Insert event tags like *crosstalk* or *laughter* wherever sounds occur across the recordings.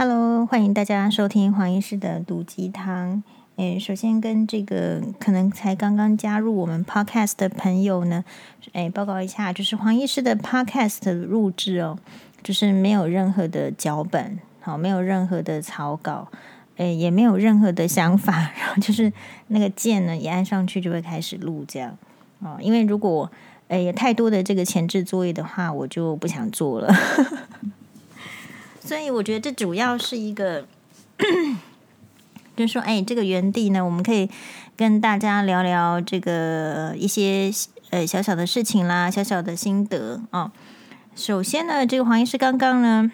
Hello，欢迎大家收听黄医师的毒鸡汤。诶，首先跟这个可能才刚刚加入我们 Podcast 的朋友呢，诶，报告一下，就是黄医师的 Podcast 录制哦，就是没有任何的脚本，好，没有任何的草稿，诶，也没有任何的想法，然后就是那个键呢，一按上去就会开始录这样，哦，因为如果诶有太多的这个前置作业的话，我就不想做了。所以我觉得这主要是一个，*clears throat* 就是说，哎，这个园地呢，我们可以跟大家聊聊这个一些呃小小的事情啦，小小的心得啊、首先呢，这个黄医师刚刚呢，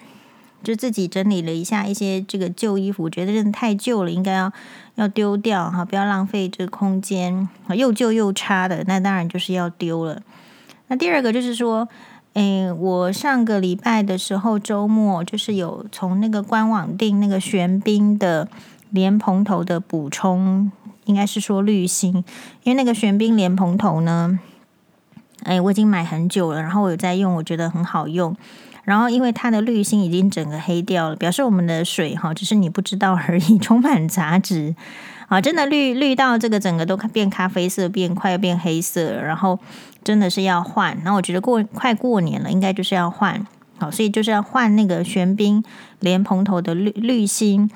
就自己整理了一下一些这个旧衣服，我觉得真的太旧了，应该要要丢掉哈，不要浪费这个空间，又旧又差的，那当然就是要丢了。那第二个就是说。诶，我上个礼拜的时候，周末就是有从那个官网订那个玄彬的莲蓬头的补充，应该是说滤芯，因为那个玄彬莲蓬头呢，诶，我已经买很久了，然后我有在用，我觉得很好用。然后因为它的滤芯已经整个黑掉了，表示我们的水哈，只是你不知道而已，*laughs* 充满杂质。啊，真的绿绿到这个整个都变咖啡色，变快要变黑色，然后真的是要换。那我觉得过快过年了，应该就是要换。好，所以就是要换那个玄彬莲蓬头的滤滤芯。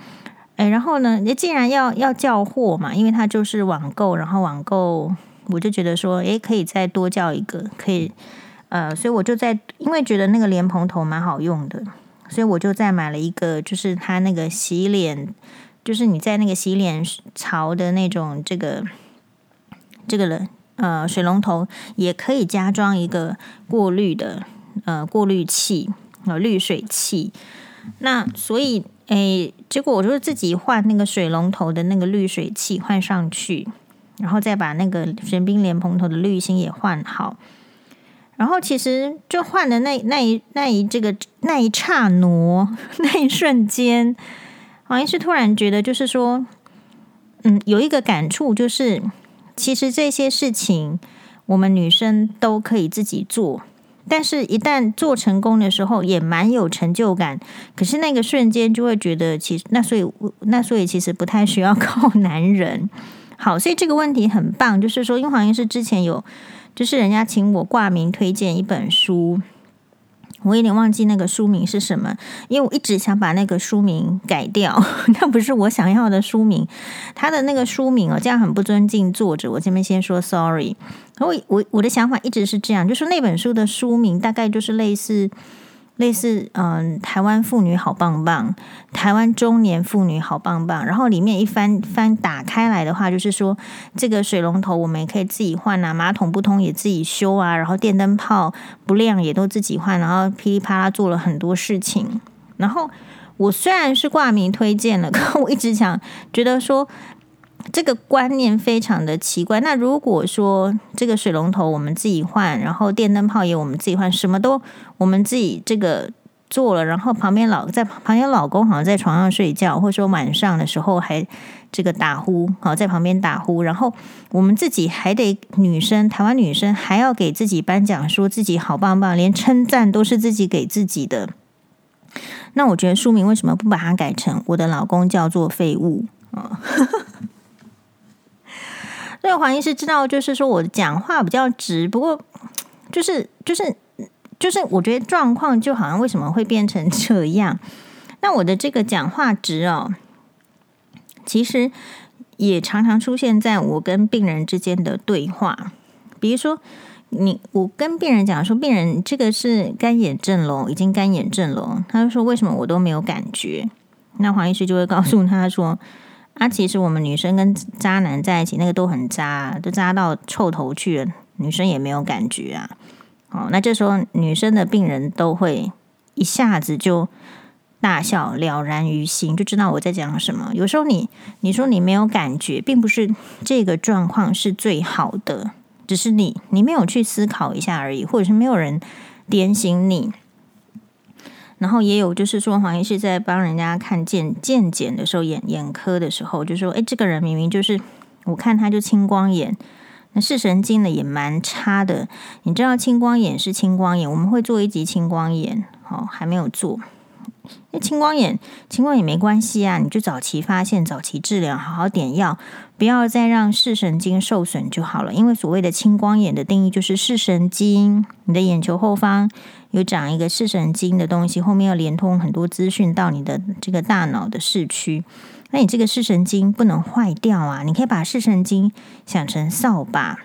哎，然后呢，你既然要要叫货嘛，因为它就是网购，然后网购我就觉得说，哎，可以再多叫一个，可以呃，所以我就在因为觉得那个莲蓬头蛮好用的，所以我就再买了一个，就是它那个洗脸。就是你在那个洗脸槽的那种这个这个了呃水龙头也可以加装一个过滤的呃过滤器呃滤水器。那所以诶，结果我就是自己换那个水龙头的那个滤水器换上去，然后再把那个玄彬莲蓬头的滤芯也换好。然后其实就换的那那一那一这个那一刹那 *laughs* 那一瞬间。黄医师突然觉得，就是说，嗯，有一个感触，就是其实这些事情我们女生都可以自己做，但是一旦做成功的时候，也蛮有成就感。可是那个瞬间就会觉得，其实那所以那所以其实不太需要靠男人。好，所以这个问题很棒，就是说，因为黄医师之前有，就是人家请我挂名推荐一本书。我有点忘记那个书名是什么，因为我一直想把那个书名改掉，*laughs* 那不是我想要的书名。他的那个书名哦，这样很不尊敬作者。我前面先说 sorry。我我我的想法一直是这样，就是那本书的书名大概就是类似。类似嗯，台湾妇女好棒棒，台湾中年妇女好棒棒。然后里面一翻翻打开来的话，就是说这个水龙头我们也可以自己换啊，马桶不通也自己修啊，然后电灯泡不亮也都自己换，然后噼里啪啦做了很多事情。然后我虽然是挂名推荐了，*laughs* 可我一直想觉得说。这个观念非常的奇怪。那如果说这个水龙头我们自己换，然后电灯泡也我们自己换，什么都我们自己这个做了，然后旁边老在旁边老公好像在床上睡觉，或者说晚上的时候还这个打呼，好在旁边打呼，然后我们自己还得女生，台湾女生还要给自己颁奖，说自己好棒棒，连称赞都是自己给自己的。那我觉得书名为什么不把它改成我的老公叫做废物啊？*laughs* 所以黄医师知道，就是说我讲话比较直，不过就是就是就是，我觉得状况就好像为什么会变成这样？那我的这个讲话直哦，其实也常常出现在我跟病人之间的对话。比如说，你我跟病人讲说，病人这个是干眼症咯，已经干眼症咯，他就说为什么我都没有感觉？那黄医师就会告诉他说。啊，其实我们女生跟渣男在一起，那个都很渣，都渣到臭头去了，女生也没有感觉啊。哦，那这时候女生的病人都会一下子就大笑，了然于心，就知道我在讲什么。有时候你你说你没有感觉，并不是这个状况是最好的，只是你你没有去思考一下而已，或者是没有人点醒你。然后也有，就是说黄医师在帮人家看健健检的时候，眼眼科的时候，就说：“哎，这个人明明就是，我看他就青光眼，那视神经呢也蛮差的。你知道青光眼是青光眼，我们会做一集青光眼，哦、还没有做。那青光眼，青光眼没关系啊，你就早期发现、早期治疗，好好点药，不要再让视神经受损就好了。因为所谓的青光眼的定义就是视神经，你的眼球后方有长一个视神经的东西，后面要连通很多资讯到你的这个大脑的视区。那你这个视神经不能坏掉啊！你可以把视神经想成扫把。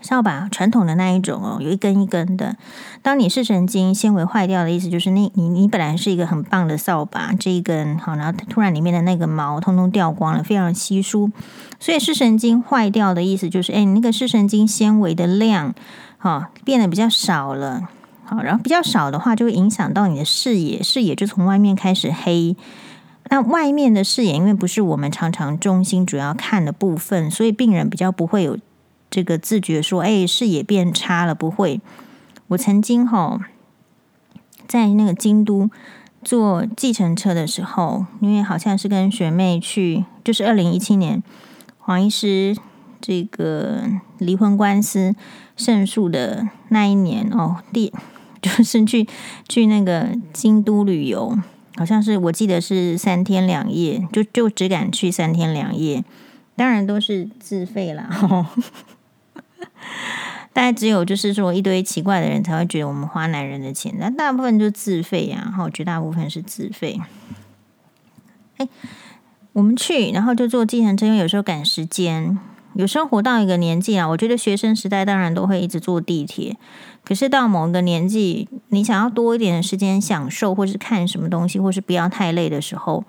扫把传统的那一种哦，有一根一根的。当你视神经纤维坏掉的意思，就是那你你本来是一个很棒的扫把，这一根好，然后突然里面的那个毛通通掉光了，非常稀疏。所以视神经坏掉的意思就是，哎，你那个视神经纤维的量好变得比较少了，好，然后比较少的话，就会影响到你的视野，视野就从外面开始黑。那外面的视野，因为不是我们常常中心主要看的部分，所以病人比较不会有。这个自觉说：“哎，视野变差了。”不会，我曾经哈在那个京都坐计程车的时候，因为好像是跟学妹去，就是二零一七年黄医师这个离婚官司胜诉的那一年哦，第 *laughs* 就是去去那个京都旅游，好像是我记得是三天两夜，就就只敢去三天两夜，当然都是自费啦。*laughs* 哦大概只有就是说一堆奇怪的人才会觉得我们花男人的钱，但大部分就自费啊，然后绝大部分是自费。哎，我们去，然后就坐计程车，因为有时候赶时间，有时候活到一个年纪啊，我觉得学生时代当然都会一直坐地铁，可是到某一个年纪，你想要多一点的时间享受，或是看什么东西，或是不要太累的时候。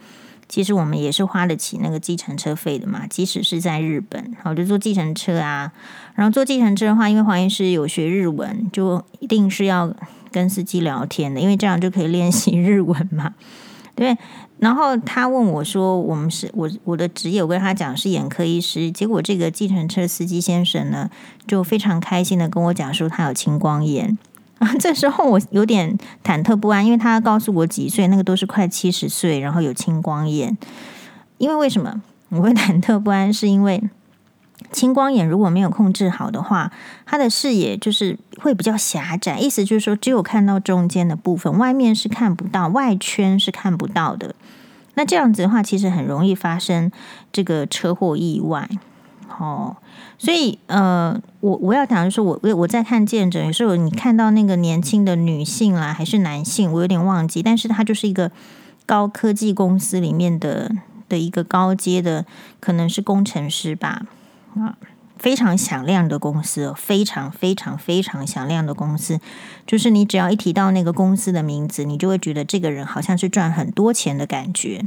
其实我们也是花得起那个计程车费的嘛，即使是在日本，好，就坐计程车啊。然后坐计程车的话，因为黄医师有学日文，就一定是要跟司机聊天的，因为这样就可以练习日文嘛，对。然后他问我说：“我们是我我的职业，我跟他讲是眼科医师。”结果这个计程车司机先生呢，就非常开心的跟我讲说他有青光眼。*laughs* 啊，这时候我有点忐忑不安，因为他告诉我几岁，那个都是快七十岁，然后有青光眼。因为为什么我会 *laughs* 忐忑不安？是因为青光眼如果没有控制好的话，他的视野就是会比较狭窄，意思就是说只有看到中间的部分，外面是看不到，外圈是看不到的。那这样子的话，其实很容易发生这个车祸意外。哦。所以，呃，我我要讲的是，我我我在看见诊，有时候你看到那个年轻的女性啦，还是男性，我有点忘记，但是他就是一个高科技公司里面的的一个高阶的，可能是工程师吧，啊，非常响亮的公司，非常非常非常响亮的公司，就是你只要一提到那个公司的名字，你就会觉得这个人好像是赚很多钱的感觉。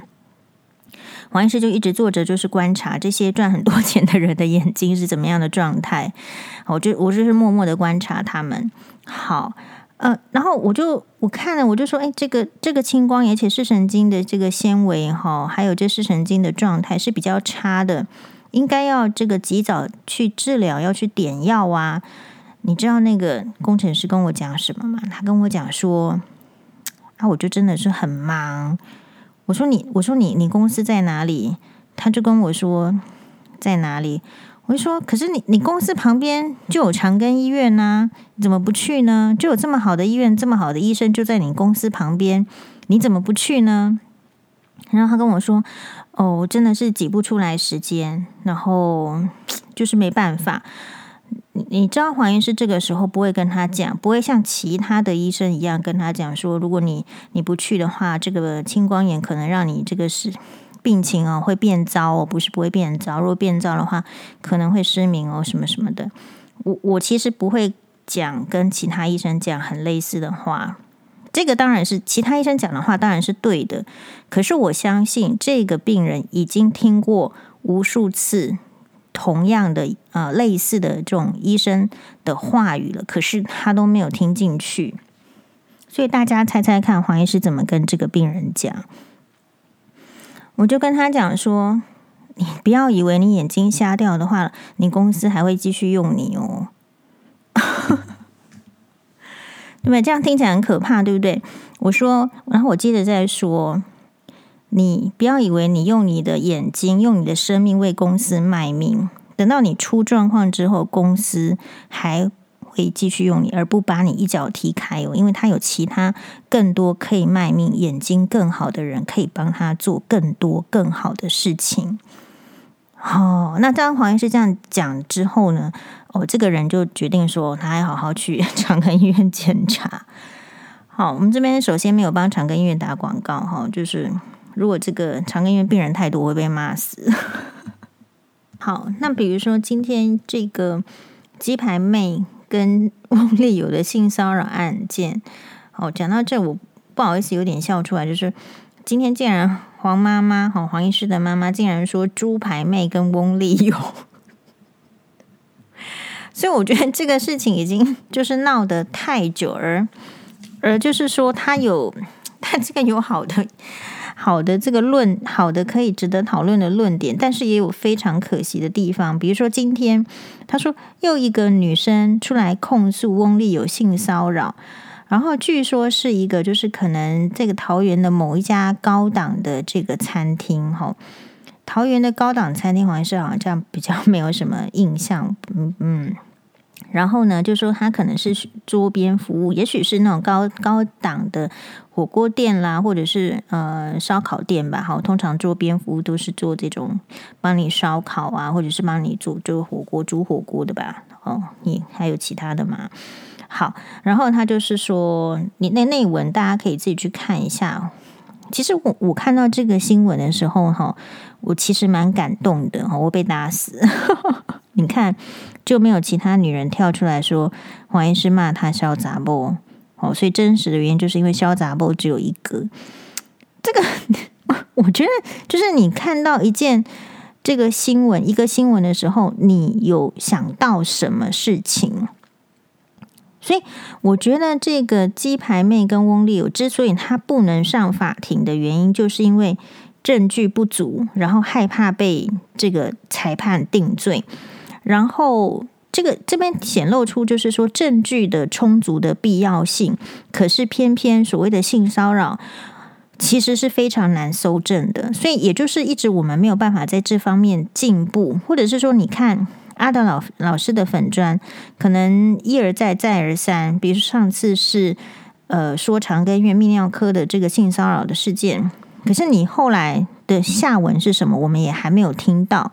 黄医师就一直坐着，就是观察这些赚很多钱的人的眼睛是怎么样的状态。我就我就是默默的观察他们。好，呃，然后我就我看了，我就说，哎，这个这个青光，而且视神经的这个纤维哈，还有这视神经的状态是比较差的，应该要这个及早去治疗，要去点药啊。你知道那个工程师跟我讲什么吗？他跟我讲说，啊，我就真的是很忙。我说你，我说你，你公司在哪里？他就跟我说在哪里。我就说，可是你，你公司旁边就有长庚医院呐，你怎么不去呢？就有这么好的医院，这么好的医生就在你公司旁边，你怎么不去呢？然后他跟我说，哦，真的是挤不出来时间，然后就是没办法。你知道黄医师这个时候不会跟他讲，不会像其他的医生一样跟他讲说，如果你你不去的话，这个青光眼可能让你这个是病情哦会变糟哦，不是不会变糟，如果变糟的话可能会失明哦什么什么的。我我其实不会讲跟其他医生讲很类似的话，这个当然是其他医生讲的话当然是对的，可是我相信这个病人已经听过无数次。同样的呃，类似的这种医生的话语了，可是他都没有听进去，所以大家猜猜看，黄医师怎么跟这个病人讲？我就跟他讲说：“你不要以为你眼睛瞎掉的话，你公司还会继续用你哦，对不对？这样听起来很可怕，对不对？”我说，然后我接着再说。你不要以为你用你的眼睛、用你的生命为公司卖命，等到你出状况之后，公司还会继续用你，而不把你一脚踢开哦，因为他有其他更多可以卖命、眼睛更好的人，可以帮他做更多更好的事情。哦，那当黄医师这样讲之后呢，哦，这个人就决定说，他还好好去 *laughs* 长庚医院检查。好，我们这边首先没有帮长庚医院打广告哈，就是如果这个长庚医院病人太多，会被骂死。*laughs* 好，那比如说今天这个鸡排妹跟翁立友的性骚扰案件，哦，讲到这我不好意思有点笑出来，就是今天竟然黄妈妈，好，黄医师的妈妈竟然说猪排妹跟翁立友，*laughs* 所以我觉得这个事情已经就是闹得太久，而而就是说他有他这个有好的。好的，这个论好的可以值得讨论的论点，但是也有非常可惜的地方。比如说，今天他说又一个女生出来控诉翁立友性骚扰，然后据说是一个就是可能这个桃园的某一家高档的这个餐厅，哈，桃园的高档餐厅好像是好像比较 *laughs* 没有什么印象，嗯嗯。然后呢，就说他可能是桌边服务，也许是那种高高档的火锅店啦，或者是呃烧烤店吧。好，通常桌边服务都是做这种帮你烧烤啊，或者是帮你煮这个火锅煮火锅的吧。哦，你还有其他的吗？好，然后他就是说，你那内文大家可以自己去看一下。其实我我看到这个新闻的时候，哈，我其实蛮感动的。我被打死。*laughs* 你看，就没有其他女人跳出来说黄医师骂他小杂包哦，所以真实的原因就是因为小杂包只有一个。这个 *laughs* 我觉得就是你看到一件这个新闻一个新闻的时候，你有想到什么事情？所以我觉得这个鸡排妹跟翁立友之所以她不能上法庭的原因，就是因为证据不足，然后害怕被这个裁判定罪。然后，这个这边显露出就是说证据的充足的必要性。可是，偏偏所谓的性骚扰，其实是非常难搜证的。所以，也就是一直我们没有办法在这方面进步，或者是说，你看阿德老老师的粉砖，可能一而再，再而三。比如上次是呃说长庚医院泌尿科的这个性骚扰的事件，可是你后来的下文是什么？我们也还没有听到。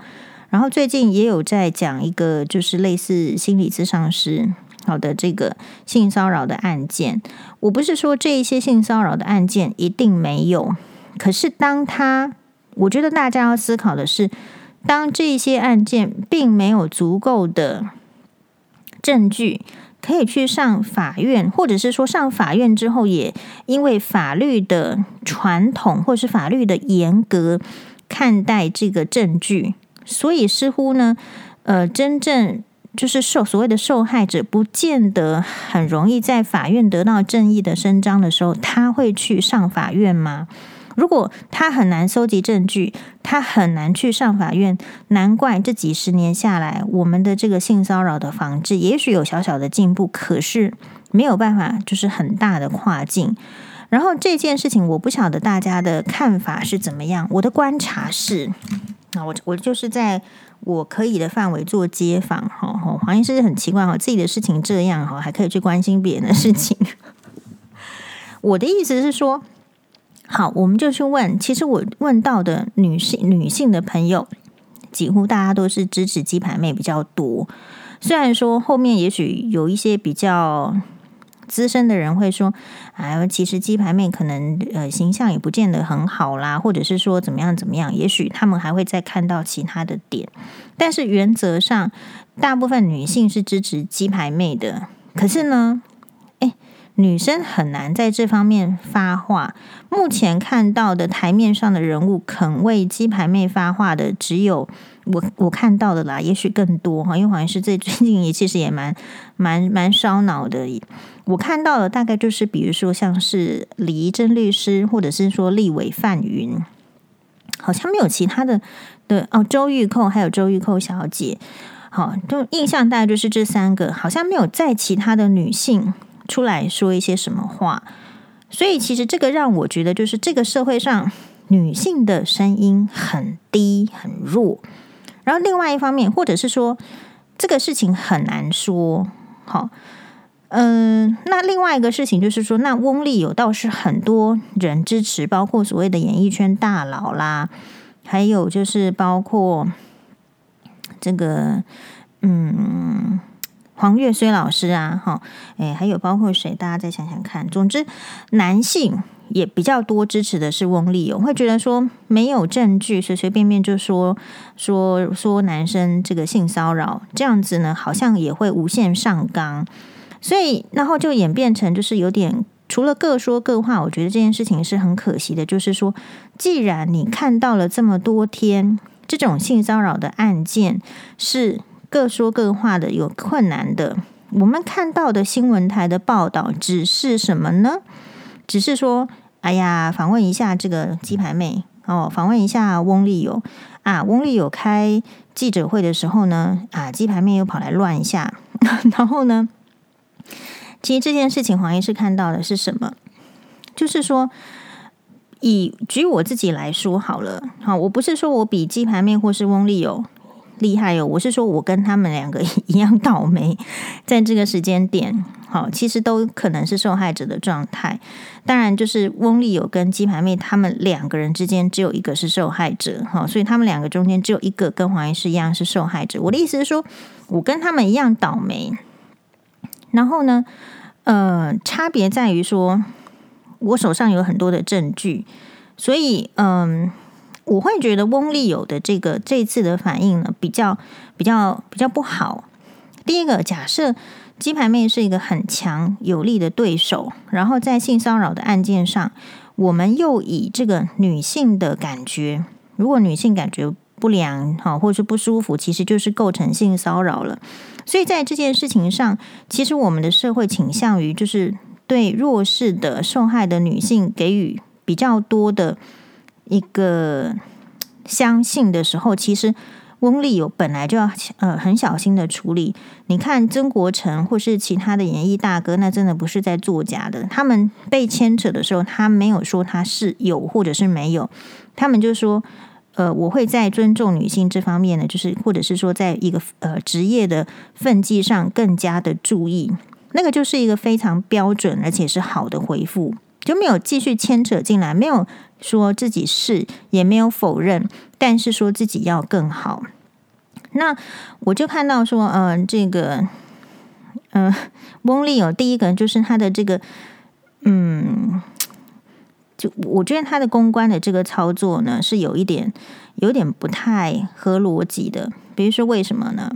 然后最近也有在讲一个，就是类似心理咨商师好的这个性骚扰的案件。我不是说这一些性骚扰的案件一定没有，可是当他，我觉得大家要思考的是，当这些案件并没有足够的证据可以去上法院，或者是说上法院之后也因为法律的传统或是法律的严格看待这个证据。所以似乎呢，呃，真正就是受所谓的受害者，不见得很容易在法院得到正义的伸张的时候，他会去上法院吗？如果他很难搜集证据，他很难去上法院，难怪这几十年下来，我们的这个性骚扰的防治也许有小小的进步，可是没有办法，就是很大的跨境。然后这件事情，我不晓得大家的看法是怎么样，我的观察是。那我我就是在我可以的范围做街访，哈，黄医师很奇怪哈，自己的事情这样哈，还可以去关心别人的事情。*laughs* 我的意思是说，好，我们就去问。其实我问到的女性女性的朋友，几乎大家都是支持鸡排妹比较多。虽然说后面也许有一些比较。资深的人会说：“哎，其实鸡排妹可能呃形象也不见得很好啦，或者是说怎么样怎么样。也许他们还会再看到其他的点，但是原则上，大部分女性是支持鸡排妹的。可是呢，女生很难在这方面发话。目前看到的台面上的人物肯为鸡排妹发话的，只有我我看到的啦。也许更多哈，因为好像是这最近也其实也蛮蛮蛮烧脑的。”我看到的大概就是，比如说像是李怡贞律师，或者是说立委范云，好像没有其他的对哦，周玉蔻还有周玉蔻小姐，好，就印象大概就是这三个，好像没有再其他的女性出来说一些什么话，所以其实这个让我觉得，就是这个社会上女性的声音很低很弱，然后另外一方面，或者是说这个事情很难说。好，嗯、那另外一个事情就是说，那翁立友倒是很多人支持，包括所谓的演艺圈大佬啦，还有就是包括这个，嗯。黄越绥老师啊，哈，诶，还有包括谁？大家再想想看。总之，男性也比较多支持的是翁立友，会觉得说没有证据，随随便便就说说说男生这个性骚扰，这样子呢，好像也会无限上纲，所以然后就演变成就是有点除了各说各话。我觉得这件事情是很可惜的，就是说，既然你看到了这么多天这种性骚扰的案件是。各说各话的，有困难的。我们看到的新闻台的报道只是什么呢？只是说，哎呀，访问一下这个鸡排妹哦，访问一下翁立友啊。翁立友开记者会的时候呢，啊，鸡排妹又跑来乱一下。*laughs* 然后呢，其实这件事情黄医师看到的是什么？就是说，以举我自己来说好了，好，我不是说我比鸡排妹或是翁立友。厉害哦！我是说，我跟他们两个 *laughs* 一样倒霉，在这个时间点，好，其实都可能是受害者的状态。当然，就是翁立友跟鸡排妹他们两个人之间只有一个是受害者，哈，所以他们两个中间只有一个跟黄医师一样是受害者。我的意思是说，我跟他们一样倒霉。然后呢，呃，差别在于说，我手上有很多的证据，所以，嗯、我会觉得翁立友的这个这次的反应呢，比较比较比较不好。第一个，假设鸡排妹是一个很强有力的对手，然后在性骚扰的案件上，我们又以这个女性的感觉，如果女性感觉不良哈，或者是不舒服，其实就是构成性骚扰了。所以在这件事情上，其实我们的社会倾向于就是对弱势的受害的女性给予比较多的。一个相信的时候，其实翁立友本来就要呃很小心的处理。你看曾国成或是其他的演艺大哥，那真的不是在作假的。他们被牵扯的时候，他没有说他是有或者是没有，他们就说呃我会在尊重女性这方面呢，就是或者是说在一个呃职业的分际上更加的注意。那个就是一个非常标准而且是好的回复，就没有继续牵扯进来，没有。说自己是也没有否认，但是说自己要更好。那我就看到说，嗯、这个，嗯、翁立友第一个就是他的这个，嗯，就我觉得他的公关的这个操作呢，是有一点有点不太合逻辑的。比如说为什么呢？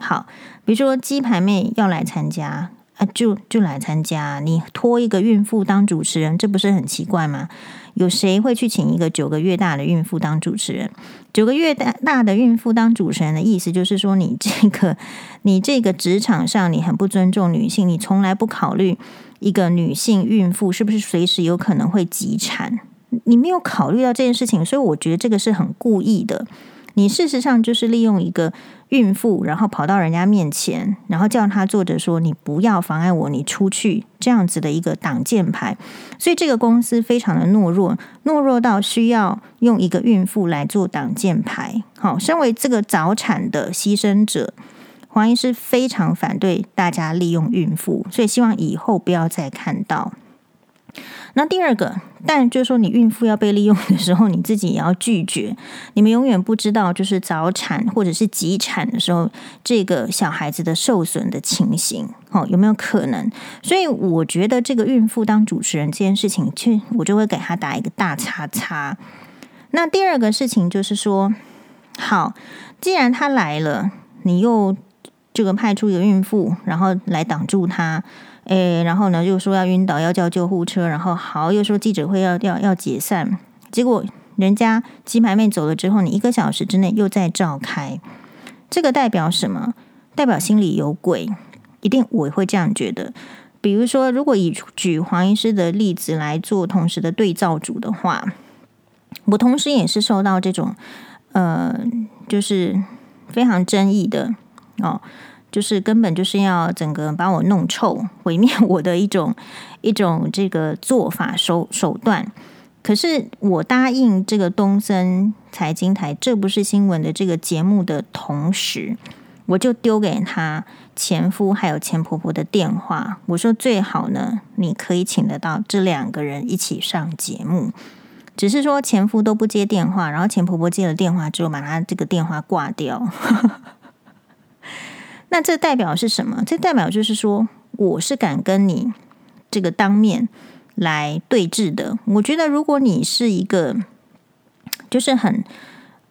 好，比如说鸡排妹要来参加啊，就就来参加，你托一个孕妇当主持人，这不是很奇怪吗？有谁会去请一个九个月大的孕妇当主持人？九个月大大的孕妇当主持人的意思就是说，你这个你这个职场上你很不尊重女性，你从来不考虑一个女性孕妇是不是随时有可能会急产，你没有考虑到这件事情，所以我觉得这个是很故意的。你事实上就是利用一个孕妇，然后跑到人家面前，然后叫他坐着说：“你不要妨碍我，你出去。”这样子的一个挡箭牌，所以这个公司非常的懦弱，懦弱到需要用一个孕妇来做挡箭牌。好，身为这个早产的牺牲者，黄医师非常反对大家利用孕妇，所以希望以后不要再看到。那第二个，但就是说，你孕妇要被利用的时候，你自己也要拒绝。你们永远不知道，就是早产或者是急产的时候，这个小孩子的受损的情形，哦，有没有可能？所以我觉得这个孕妇当主持人这件事情，去我就会给他打一个大叉叉。那第二个事情就是说，好，既然他来了，你又这个派出一个孕妇，然后来挡住他。诶，然后呢，又说要晕倒，要叫救护车，然后好，又说记者会要要要解散，结果人家鸡排妹走了之后，你一个小时之内又在召开，这个代表什么？代表心里有鬼，一定我会这样觉得。比如说，如果以举黄医师的例子来做同时的对照组的话，我同时也是受到这种呃，就是非常争议的哦。就是根本就是要整个把我弄臭、毁灭我的一种一种这个做法手手段。可是我答应这个东森财经台，这不是新闻的这个节目的同时，我就丢给他前夫还有前婆婆的电话，我说最好呢，你可以请得到这两个人一起上节目。只是说前夫都不接电话，然后前婆婆接了电话之后，把他这个电话挂掉。那这代表是什么？这代表就是说，我是敢跟你这个当面来对峙的。我觉得，如果你是一个就是很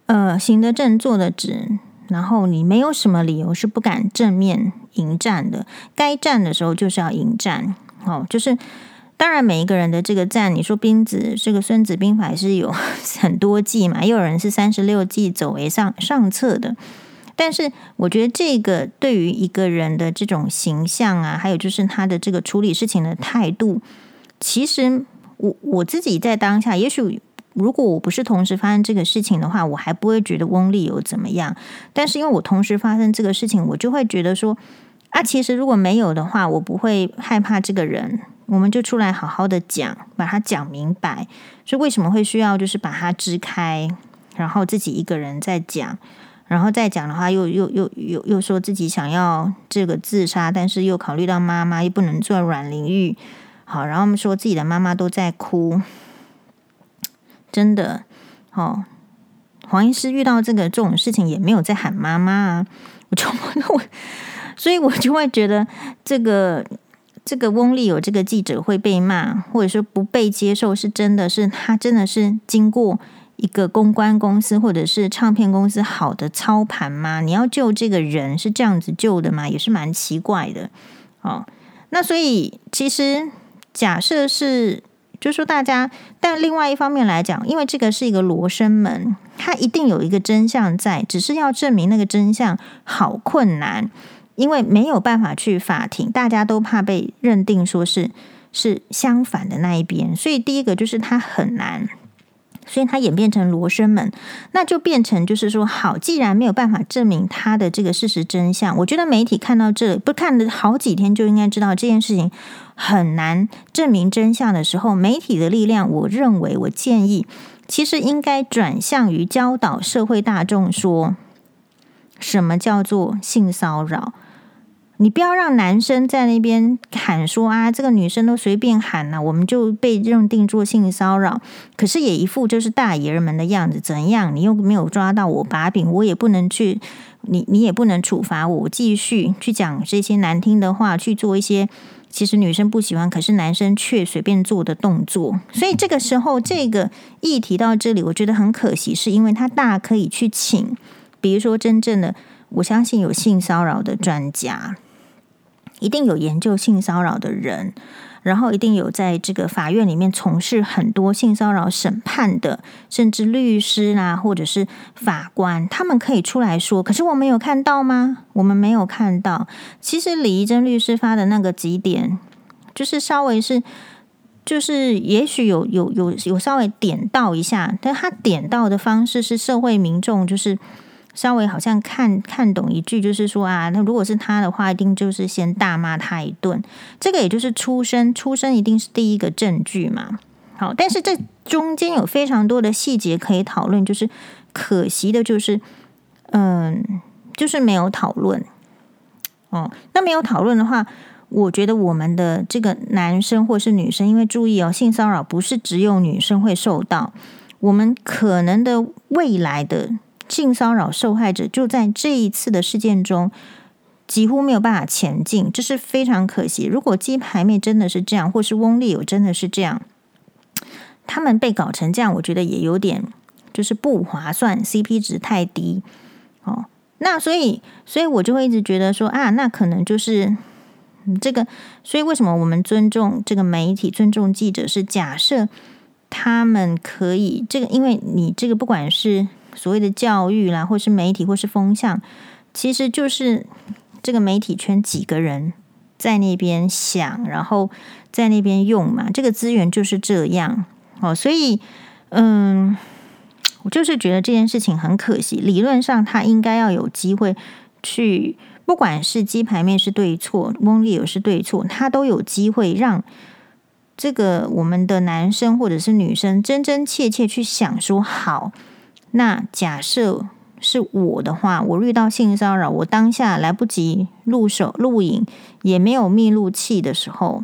呃行得正坐得直。然后你没有什么理由是不敢正面迎战的，该战的时候就是要迎战。哦，就是当然每一个人的这个战，你说斌子这个《孙子兵法》是有 *laughs* 很多计嘛，也有人是三十六计走为上上策的。但是我觉得这个对于一个人的这种形象啊，还有就是他的这个处理事情的态度，其实我我自己在当下，也许。如果我不是同时发生这个事情的话，我还不会觉得翁立友怎么样。但是因为我同时发生这个事情，我就会觉得说，啊，其实如果没有的话，我不会害怕这个人。我们就出来好好的讲，把它讲明白。所以为什么会需要就是把它支开，然后自己一个人在讲，然后再讲的话，又又又又又说自己想要这个自杀，但是又考虑到妈妈又不能做阮玲玉，好，然后我们说自己的妈妈都在哭。真的，哦，黄医师遇到这个这种事情也没有在喊妈妈啊，我就我，所以我就会觉得这个这个翁立友这个记者会被骂，或者说不被接受，是真的是他真的是经过一个公关公司或者是唱片公司好的操盘吗？你要救这个人是这样子救的吗？也是蛮奇怪的。哦，那所以其实假设是。就说，大家，但另外一方面来讲，因为这个是一个罗生门，它一定有一个真相在，只是要证明那个真相好困难，因为没有办法去法庭，大家都怕被认定说是是相反的那一边，所以第一个就是它很难。所以它演变成罗生门，那就变成就是说，好，既然没有办法证明他的这个事实真相，我觉得媒体看到这，不看了好几天就应该知道这件事情很难证明真相的时候，媒体的力量，我认为，我建议，其实应该转向于教导社会大众说，什么叫做性骚扰。你不要让男生在那边喊说啊，这个女生都随便喊了，我们就被认定做性骚扰。可是也一副就是大爷们的样子，怎样？你又没有抓到我把柄，我也不能去，你你也不能处罚我，我继续去讲这些难听的话，去做一些其实女生不喜欢，可是男生却随便做的动作。所以这个时候，这个议题到这里，我觉得很可惜，是因为他大可以去请，比如说真正的，我相信有性骚扰的专家。一定有研究性骚扰的人，然后一定有在这个法院里面从事很多性骚扰审判的，甚至律师啦，或者是法官，他们可以出来说。可是我们有看到吗？我们没有看到。其实李怡贞律师发的那个几点，就是稍微是，就是也许有有有有稍微点到一下，但他点到的方式是社会民众就是。稍微好像看看懂一句，就是说啊，那如果是他的话，一定就是先大骂他一顿。这个也就是出生，出生一定是第一个证据嘛。好，但是这中间有非常多的细节可以讨论，就是可惜的就是，嗯，就是没有讨论。哦，那没有讨论的话，我觉得我们的这个男生或是女生，因为注意哦，性骚扰不是只有女生会受到，我们可能的未来的。性骚扰受害者就在这一次的事件中几乎没有办法前进，这是非常可惜。如果鸡排妹真的是这样，或是翁立友真的是这样，他们被搞成这样，我觉得也有点就是不划算，CP 值太低。哦，那所以，所以我就会一直觉得说啊，那可能就是这个。所以为什么我们尊重这个媒体，尊重记者，是假设他们可以这个，因为你这个不管是。所谓的教育啦，或是媒体，或是风向，其实就是这个媒体圈几个人在那边想，然后在那边用嘛。这个资源就是这样哦，所以嗯，我就是觉得这件事情很可惜。理论上，他应该要有机会去，不管是鸡排面是对错，翁立友是对错，他都有机会让这个我们的男生或者是女生真真切切去想说好。那假设是我的话，我遇到性骚扰，我当下来不及录手录影，也没有密录器的时候，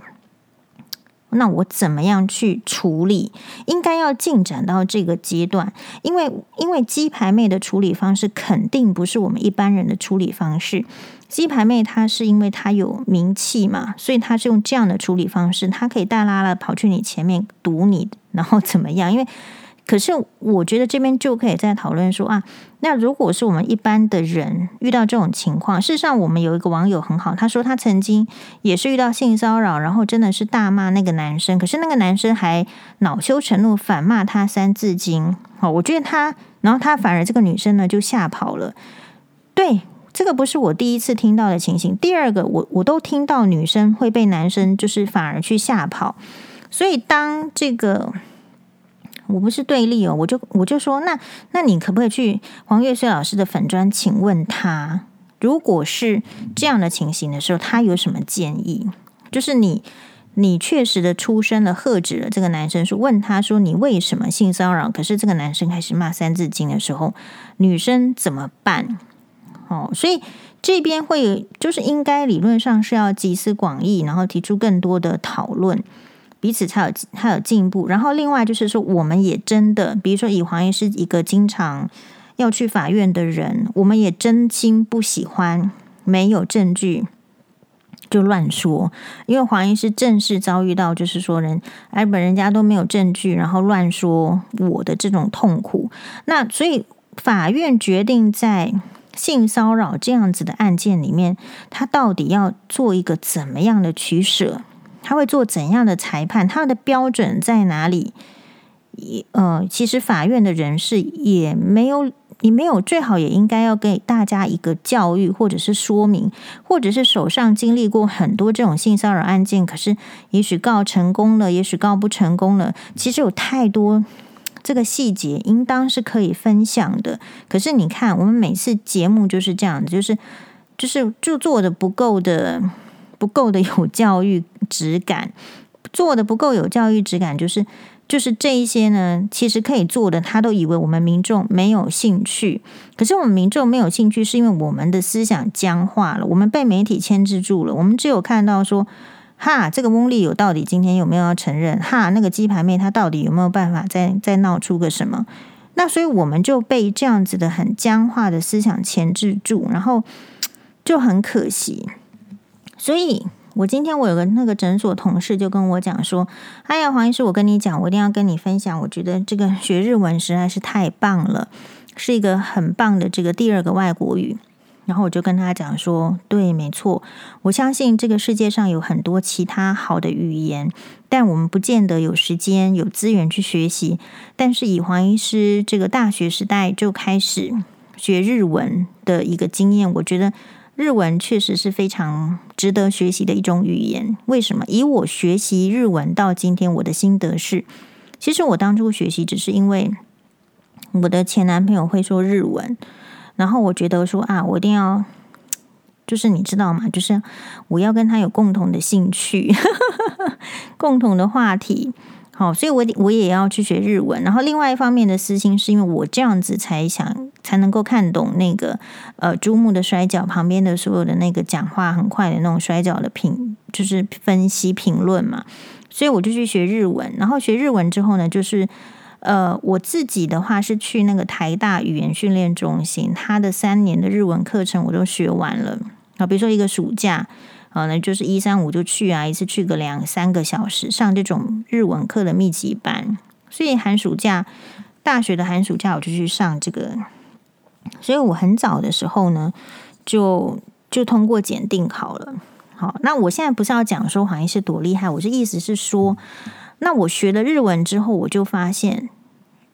那我怎么样去处理？应该要进展到这个阶段，因为因为鸡排妹的处理方式肯定不是我们一般人的处理方式。鸡排妹她是因为她有名气嘛，所以她是用这样的处理方式，她可以大拉拉跑去你前面堵你，然后怎么样？因为可是，我觉得这边就可以再讨论说啊，那如果是我们一般的人遇到这种情况，事实上，我们有一个网友很好，他说他曾经也是遇到性骚扰，然后真的是大骂那个男生，可是那个男生还恼羞成怒，反骂他三字经。好，我觉得他，然后他反而这个女生呢就吓跑了。对，这个不是我第一次听到的情形。第二个，我我都听到女生会被男生就是反而去吓跑，所以当这个。我不是对立哦，我就我就说，那那你可不可以去黄月穗老师的粉专，请问他，如果是这样的情形的时候，他有什么建议？就是你你确实的出声了，喝止了这个男生，说问他说你为什么性骚扰？可是这个男生开始骂三字经的时候，女生怎么办？哦，所以这边会就是应该理论上是要集思广益，然后提出更多的讨论。彼此才有才有进步，然后另外就是说，我们也真的，比如说以黄医师一个经常要去法院的人，我们也真心不喜欢没有证据 *laughs* 就乱说，因为黄医师正式遭遇到就是说人哎本人家都没有证据，然后乱说我的这种痛苦。那所以法院决定在性骚扰这样子的案件里面，他到底要做一个怎么样的取舍？他会做怎样的裁判？他的标准在哪里？呃，其实法院的人士也没有，也没有，最好也应该要给大家一个教育，或者是说明，或者是手上经历过很多这种性骚扰案件，可是也许告成功了，也许告不成功了。其实有太多这个细节，应当是可以分享的。可是你看，我们每次节目就是这样子，就是就是就做的不够的。不够的有教育质感，*laughs* 做的不够有教育质感，就是就是这一些呢，其实可以做的，他都以为我们民众没有兴趣。可是我们民众没有兴趣，是因为我们的思想僵化了，我们被媒体牵制住了。我们只有看到说，哈，这个翁立友到底今天有没有要承认？哈，那个鸡排妹她到底有没有办法再再闹出个什么？那所以我们就被这样子的很僵化的思想牵制住，然后就很可惜。所以，我今天我有个那个诊所同事就跟我讲说：“哎呀，黄医师，我跟你讲，我一定要跟你分享。我觉得这个学日文实在是太棒了，是一个很棒的这个第二个外国语。”然后我就跟他讲说：“对，没错，我相信这个世界上有很多其他好的语言，但我们不见得有时间、有资源去学习。但是以黄医师这个大学时代就开始学日文的一个经验，我觉得。”日文确实是非常值得学习的一种语言。为什么？以我学习日文到今天，我的心得是，其实我当初学习只是因为我的前男朋友会说日文，然后我觉得说啊，我一定要，就是你知道吗？就是我要跟他有共同的兴趣，*laughs* 共同的话题。好，所以我我也要去学日文。然后另外一方面的私心，是因为我这样子才想才能够看懂那个呃珠穆的摔角旁边的所有的那个讲话很快的那种摔角的评，就是分析评论嘛。所以我就去学日文。然后学日文之后呢，就是呃我自己的话是去那个台大语言训练中心，他的三年的日文课程我都学完了。啊，比如说一个暑假。啊，那就是一三五就去啊，一次去个两三个小时，上这种日文课的密集班。所以寒暑假，大学的寒暑假我就去上这个。所以我很早的时候呢，就就通过检定考了。好，那我现在不是要讲说黄医师多厉害，我的意思是说，那我学了日文之后，我就发现，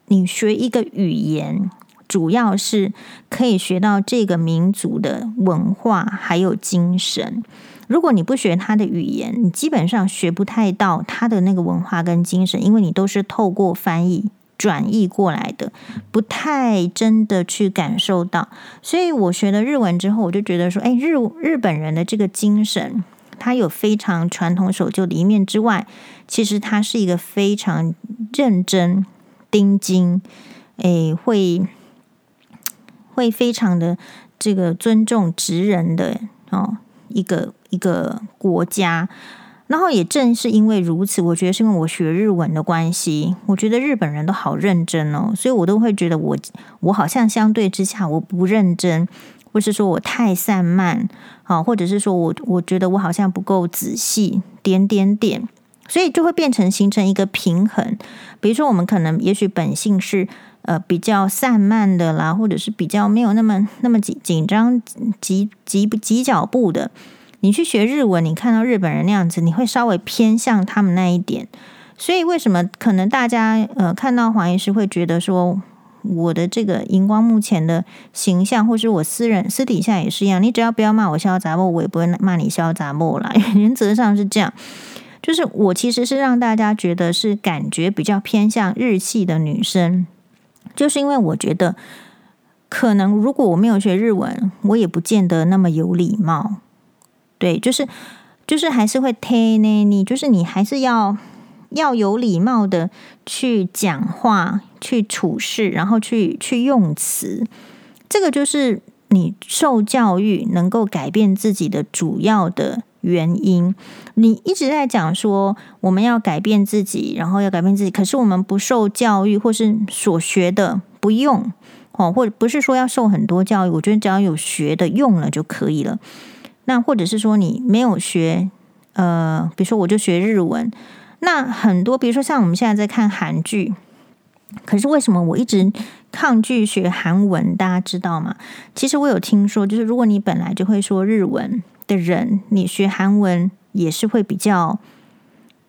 你学一个语言，主要是可以学到这个民族的文化还有精神。如果你不学他的语言，你基本上学不太到他的那个文化跟精神，因为你都是透过翻译转译过来的，不太真的去感受到。所以我学了日文之后，我就觉得说，哎，日日本人的这个精神，他有非常传统守旧的一面之外，其实他是一个非常认真、盯紧，哎，会会非常的这个尊重职人的哦一个一个国家。然后也正是因为如此，我觉得是因为我学日文的关系，我觉得日本人都好认真哦，所以我都会觉得我我好像相对之下我不认真，或是说我太散漫，好，或者是说我我觉得我好像不够仔细，点点点，所以就会变成形成一个平衡。比如说我们可能也许本性是呃比较散漫的啦，或者是比较没有那么那么紧紧张急急急脚步的。你去学日文，你看到日本人那样子，你会稍微偏向他们那一点。所以为什么可能大家呃看到黄医师会觉得说我的这个荧光幕前的形象，或是我私人私底下也是一样，你只要不要骂我潇洒，我也不会骂你潇洒莫啦。*laughs* 原则上是这样，就是我其实是让大家觉得是感觉比较偏向日系的女生，就是因为我觉得可能如果我没有学日文，我也不见得那么有礼貌。对，就是就是还是会听呢，你就是你还是要要有礼貌的去讲话、去处事，然后去去用词。这个就是你受教育能够改变自己的主要的原因。你一直在讲说我们要改变自己，然后要改变自己，可是我们不受教育，或是所学的不用哦，或者不是说要受很多教育，我觉得只要有学的用了就可以了。那或者是说你没有学，呃，比如说我就学日文，那很多，比如说像我们现在在看韩剧，可是为什么我一直抗拒学韩文？大家知道吗？其实我有听说，就是如果你本来就会说日文的人，你学韩文也是会比较。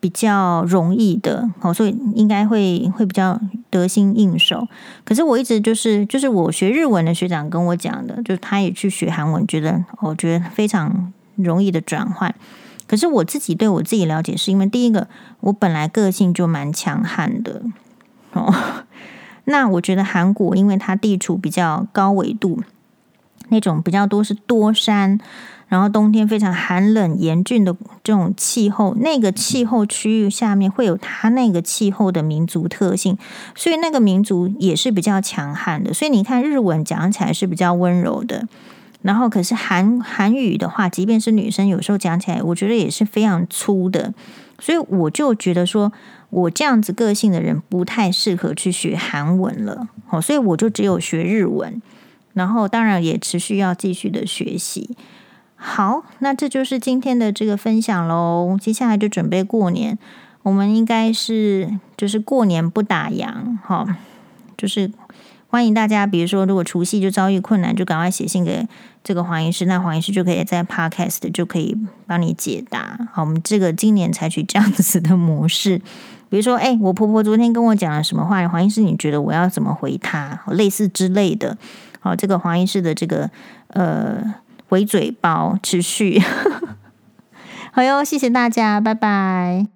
比较容易的，哦，所以应该会会比较得心应手。可是我一直就是就是我学日文的学长跟我讲的，就是他也去学韩文，觉得我觉得非常容易的转换。可是我自己对我自己了解，是因为第一个，我本来个性就蛮强悍的哦。那我觉得韩国，因为它地处比较高纬度，那种比较多是多山。然后冬天非常寒冷严峻的这种气候，那个气候区域下面会有它那个气候的民族特性，所以那个民族也是比较强悍的。所以你看日文讲起来是比较温柔的，然后可是韩韩语的话，即便是女生有时候讲起来，我觉得也是非常粗的。所以我就觉得说我这样子个性的人不太适合去学韩文了。好，所以我就只有学日文，然后当然也持续要继续的学习。好，那这就是今天的这个分享喽。接下来就准备过年，我们应该是就是过年不打烊，哈，就是欢迎大家，比如说如果除夕就遭遇困难，就赶快写信给这个黄医师，那黄医师就可以在 Podcast 就可以帮你解答。好，我们这个今年采取这样子的模式，比如说，哎，我婆婆昨天跟我讲了什么话，黄医师你觉得我要怎么回她？类似之类的，好，这个黄医师的这个呃。回嘴包持续，*laughs* 好哟，谢谢大家，拜拜。